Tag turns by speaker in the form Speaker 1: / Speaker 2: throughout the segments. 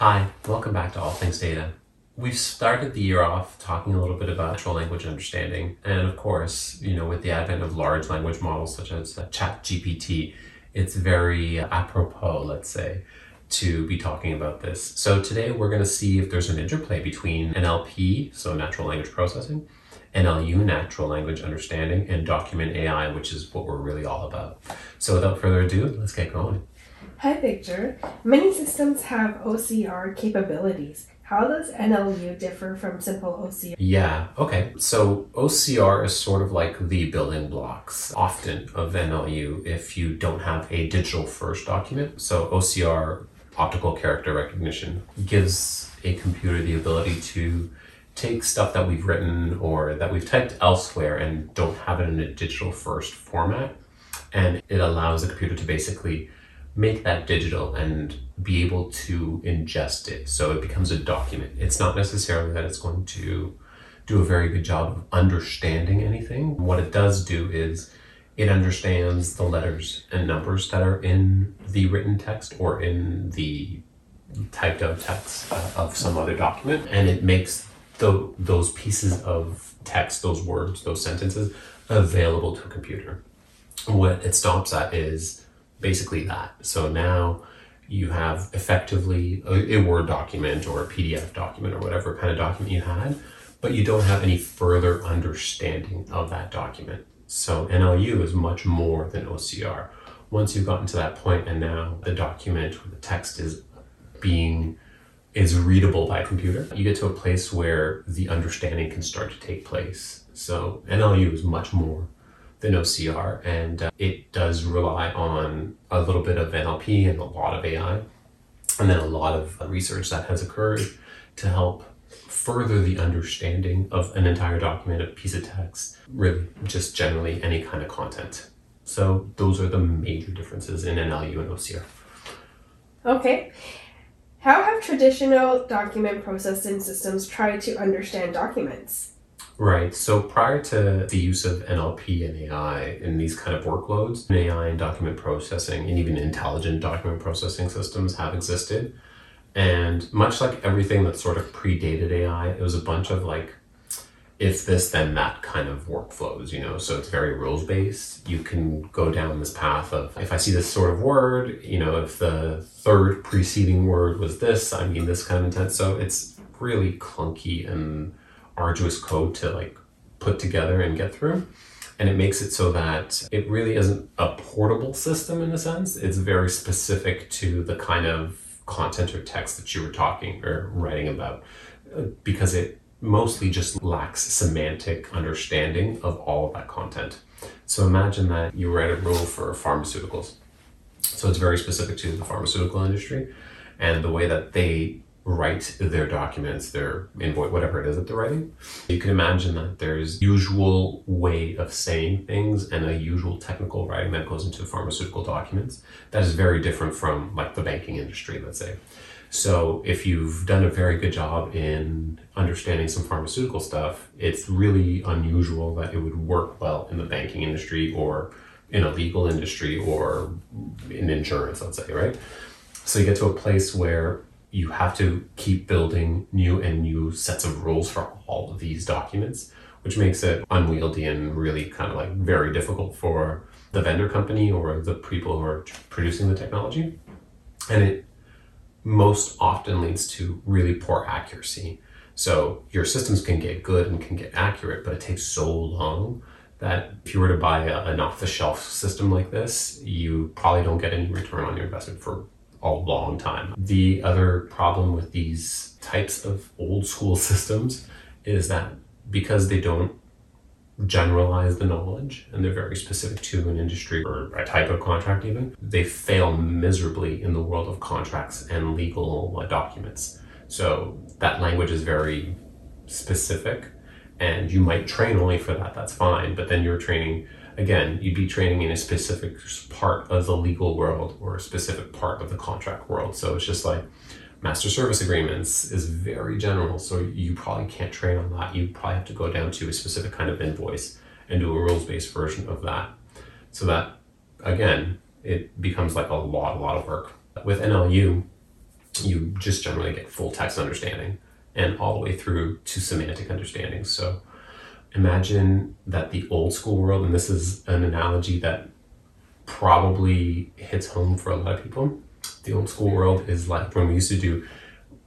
Speaker 1: Hi, welcome back to All Things Data. We've started the year off talking a little bit about natural language understanding. And of course, you know, with the advent of large language models such as ChatGPT, it's very apropos, let's say, to be talking about this. So today we're going to see if there's an interplay between NLP, so natural language processing, NLU, natural language understanding, and document AI, which is what we're really all about. So without further ado, let's get going.
Speaker 2: Hi, Victor. Many systems have OCR capabilities. How does NLU differ from simple OCR?
Speaker 1: Yeah, okay. So OCR is sort of like the building blocks often of NLU if you don't have a digital first document. So OCR, optical character recognition, gives a computer the ability to take stuff that we've written or that we've typed elsewhere and don't have it in a digital first format. And it allows the computer to basically make that digital and be able to ingest it so it becomes a document. It's not necessarily that it's going to do a very good job of understanding anything. What it does do is it understands the letters and numbers that are in the written text or in the typed out text uh, of some other document and it makes the, those pieces of text, those words, those sentences available to a computer. What it stops at is basically that. So now you have effectively a, a, Word document or a PDF document or whatever kind of document you had, but you don't have any further understanding of that document. So NLU is much more than OCR. Once you've gotten to that point and now the document or the text is being is readable by a computer, you get to a place where the understanding can start to take place. So NLU is much more than OCR, and uh, it does rely on a little bit of NLP and a lot of AI, and then a lot of research that has occurred to help further the understanding of an entire document, a piece of text, really just generally any kind of content. So those are the major differences in NLU and OCR.
Speaker 2: Okay. How have traditional document processing systems tried to understand documents?
Speaker 1: Right. So prior to the use of NLP and AI in these kind of workloads, AI and document processing and even intelligent document processing systems have existed. And much like everything that sort of predated AI, it was a bunch of like if this then that kind of workflows, you know. So it's very rules based. You can go down this path of if I see this sort of word, you know, if the third preceding word was this, I mean this kind of intent. So it's really clunky and arduous code to like put together and get through. And it makes it so that it really isn't a portable system in a sense. It's very specific to the kind of content or text that you were talking or writing about uh, because it mostly just lacks semantic understanding of all of that content. So imagine that you write a rule for pharmaceuticals. So it's very specific to the pharmaceutical industry and the way that they write their documents, their invoice, whatever it is that they're writing. You can imagine that there's usual way of saying things and a usual technical writing that goes into pharmaceutical documents that is very different from like the banking industry, let's say. So if you've done a very good job in understanding some pharmaceutical stuff, it's really unusual that it would work well in the banking industry or in a legal industry or in insurance, let's say, right? So you get to a place where you have to keep building new and new sets of rules for all of these documents, which makes it unwieldy and really kind of like very difficult for the vendor company or the people who are producing the technology. And it most often leads to really poor accuracy. So your systems can get good and can get accurate, but it takes so long that if you were to buy a, an off the shelf system like this, you probably don't get any return on your investment for a long time. The other problem with these types of old school systems is that because they don't generalize the knowledge and they're very specific to an industry or a type of contract even they fail miserably in the world of contracts and legal documents so that language is very specific and you might train only for that that's fine but then you're training again, you'd be training in a specific part of the legal world or a specific part of the contract world. So it's just like master service agreements is very general. So you probably can't train on that. You probably have to go down to a specific kind of invoice and do a rules based version of that. So that, again, it becomes like a lot, a lot of work. With NLU, you just generally get full text understanding and all the way through to semantic understanding. So imagine that the old school world, and this is an analogy that probably hits home for a lot of people. The old school world is like when we used to do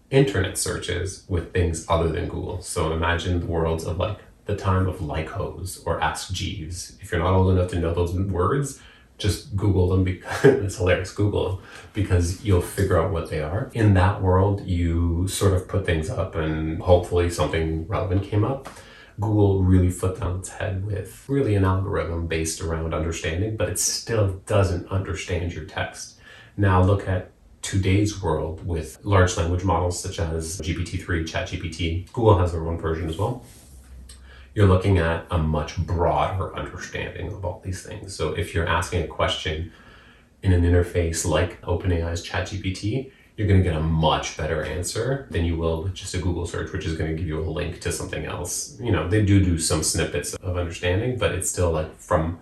Speaker 1: internet searches with things other than Google. So imagine the worlds of like the time of Lycos or Ask Jeeves. If you're not old enough to know those words, just Google them because it's hilarious. Google them because you'll figure out what they are. In that world, you sort of put things up and hopefully something relevant came up. Google really flipped on its head with really an algorithm based around understanding, but it still doesn't understand your text. Now look at today's world with large language models such as GPT-3, ChatGPT. Google has their own version as well. You're looking at a much broader understanding of all these things. So if you're asking a question in an interface like OpenAI's ChatGPT, you're going to get a much better answer than you will with just a Google search, which is going to give you a link to something else. You know, they do do some snippets of understanding, but it's still like from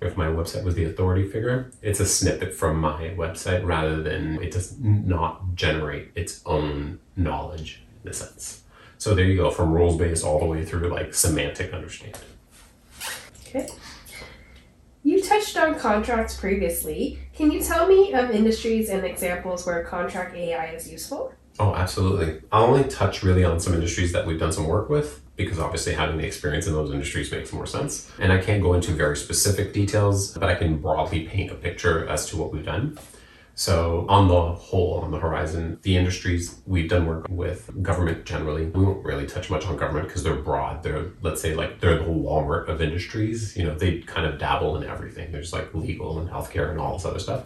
Speaker 1: if my website was the authority figure, it's a snippet from my website rather than it does not generate its own knowledge in a sense. So there you go, from rules based all the way through like semantic understanding.
Speaker 2: Okay. You touched on contracts previously. Can you tell me of industries and examples where contract AI is useful?
Speaker 1: Oh, absolutely. I'll only touch really on some industries that we've done some work with because obviously having the experience in those industries makes more sense. And I can't go into very specific details, but I can broadly paint a picture as to what we've done. So, on the whole, on the horizon, the industries we've done work with government generally. We won't really touch much on government because they're broad. They're, let's say, like they're the Walmart of industries. You know, they kind of dabble in everything. There's like legal and healthcare and all this other stuff.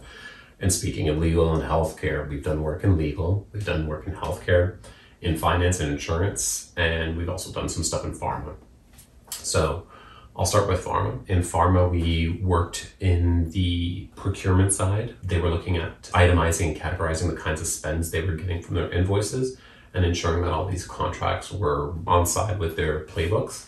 Speaker 1: And speaking of legal and healthcare, we've done work in legal, we've done work in healthcare, in finance and insurance, and we've also done some stuff in pharma. So, I'll start with pharma. In pharma, we worked in the procurement side. They were looking at itemizing and categorizing the kinds of spends they were getting from their invoices and ensuring that all these contracts were on side with their playbooks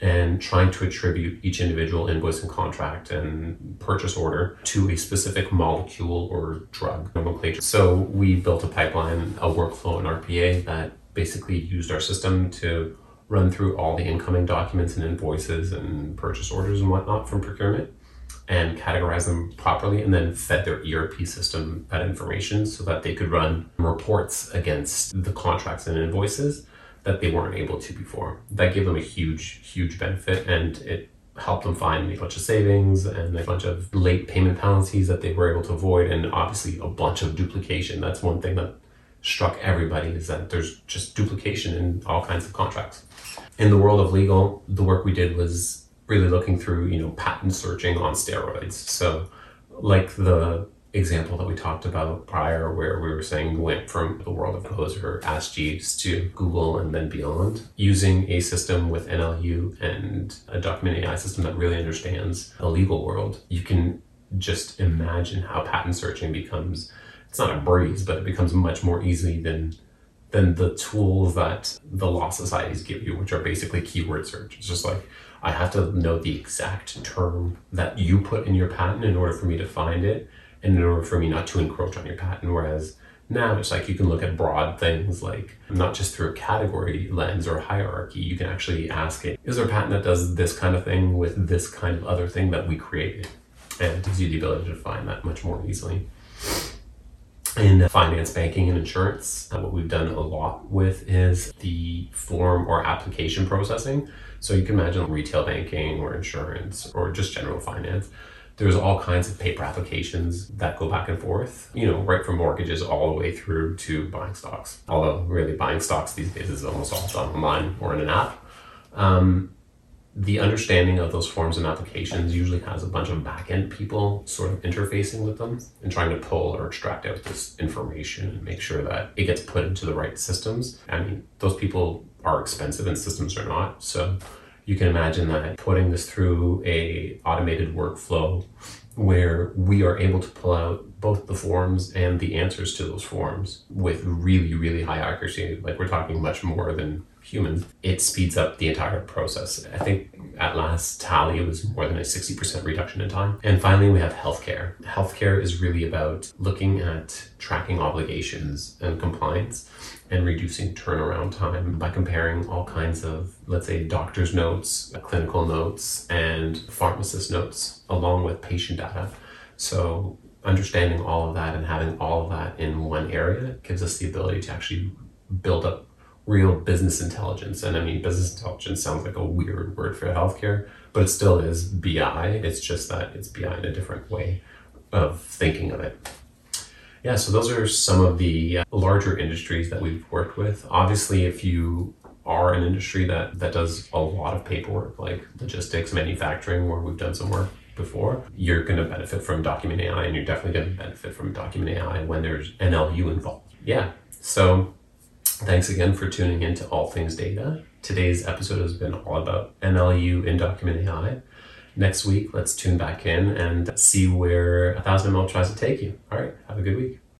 Speaker 1: and trying to attribute each individual invoice and contract and purchase order to a specific molecule or drug nomenclature. So we built a pipeline, a workflow in RPA that basically used our system to run through all the incoming documents and invoices and purchase orders and whatnot from procurement and categorize them properly and then fed their ERP system that information so that they could run reports against the contracts and invoices that they weren't able to before. That gave them a huge, huge benefit and it helped them find a bunch of savings and a bunch of late payment penalties that they were able to avoid and obviously a bunch of duplication. That's one thing that struck everybody is that there's just duplication in all kinds of contracts. In the world of legal, the work we did was really looking through, you know, patent searching on steroids. So, like the example that we talked about prior, where we were saying we went from the world of or Ask Jeeves to Google and then beyond, using a system with NLU and a document AI system that really understands the legal world, you can just imagine how patent searching becomes it's not a breeze, but it becomes much more easy than than the tools that the law societies give you, which are basically keyword search. It's just like I have to know the exact term that you put in your patent in order for me to find it, and in order for me not to encroach on your patent. Whereas now it's like you can look at broad things like not just through a category lens or hierarchy, you can actually ask it, is there a patent that does this kind of thing with this kind of other thing that we created? And it gives you the ability to find that much more easily in finance, banking, and insurance. Uh, what we've done a lot with is the form or application processing. So you can imagine retail banking or insurance or just general finance. There's all kinds of paper applications that go back and forth, you know, right from mortgages all the way through to buying stocks. Although, really, buying stocks these days is almost all done online or in an app. Um, the understanding of those forms and applications usually has a bunch of backend people sort of interfacing with them and trying to pull or extract out this information and make sure that it gets put into the right systems. I mean, those people are expensive and systems are not. So you can imagine that putting this through a automated workflow where we are able to pull out both the forms and the answers to those forms with really, really high accuracy. Like we're talking much more than humans, it speeds up the entire process. I think at last tally, it was more than a 60% reduction in time. And finally, we have healthcare. Healthcare is really about looking at tracking obligations and compliance and reducing turnaround time by comparing all kinds of, let's say, doctor's notes, clinical notes, and pharmacist notes, along with patient data. So, understanding all of that and having all of that in one area gives us the ability to actually build up real business intelligence. And I mean, business intelligence sounds like a weird word for healthcare, but it still is BI. It's just that it's BI in a different way of thinking of it. Yeah, so those are some of the uh, larger industries that we've worked with. Obviously, if you are an industry that, that does a lot of paperwork, like logistics, manufacturing, where we've done some work before, you're going to benefit from Document AI, and you're definitely going to benefit from Document AI when there's NLU involved. Yeah, so Thanks again for tuning in to All Things Data. Today's episode has been all about NLU in Document AI. Next week, let's tune back in and see where a thousand ml tries to take you. All right, have a good week.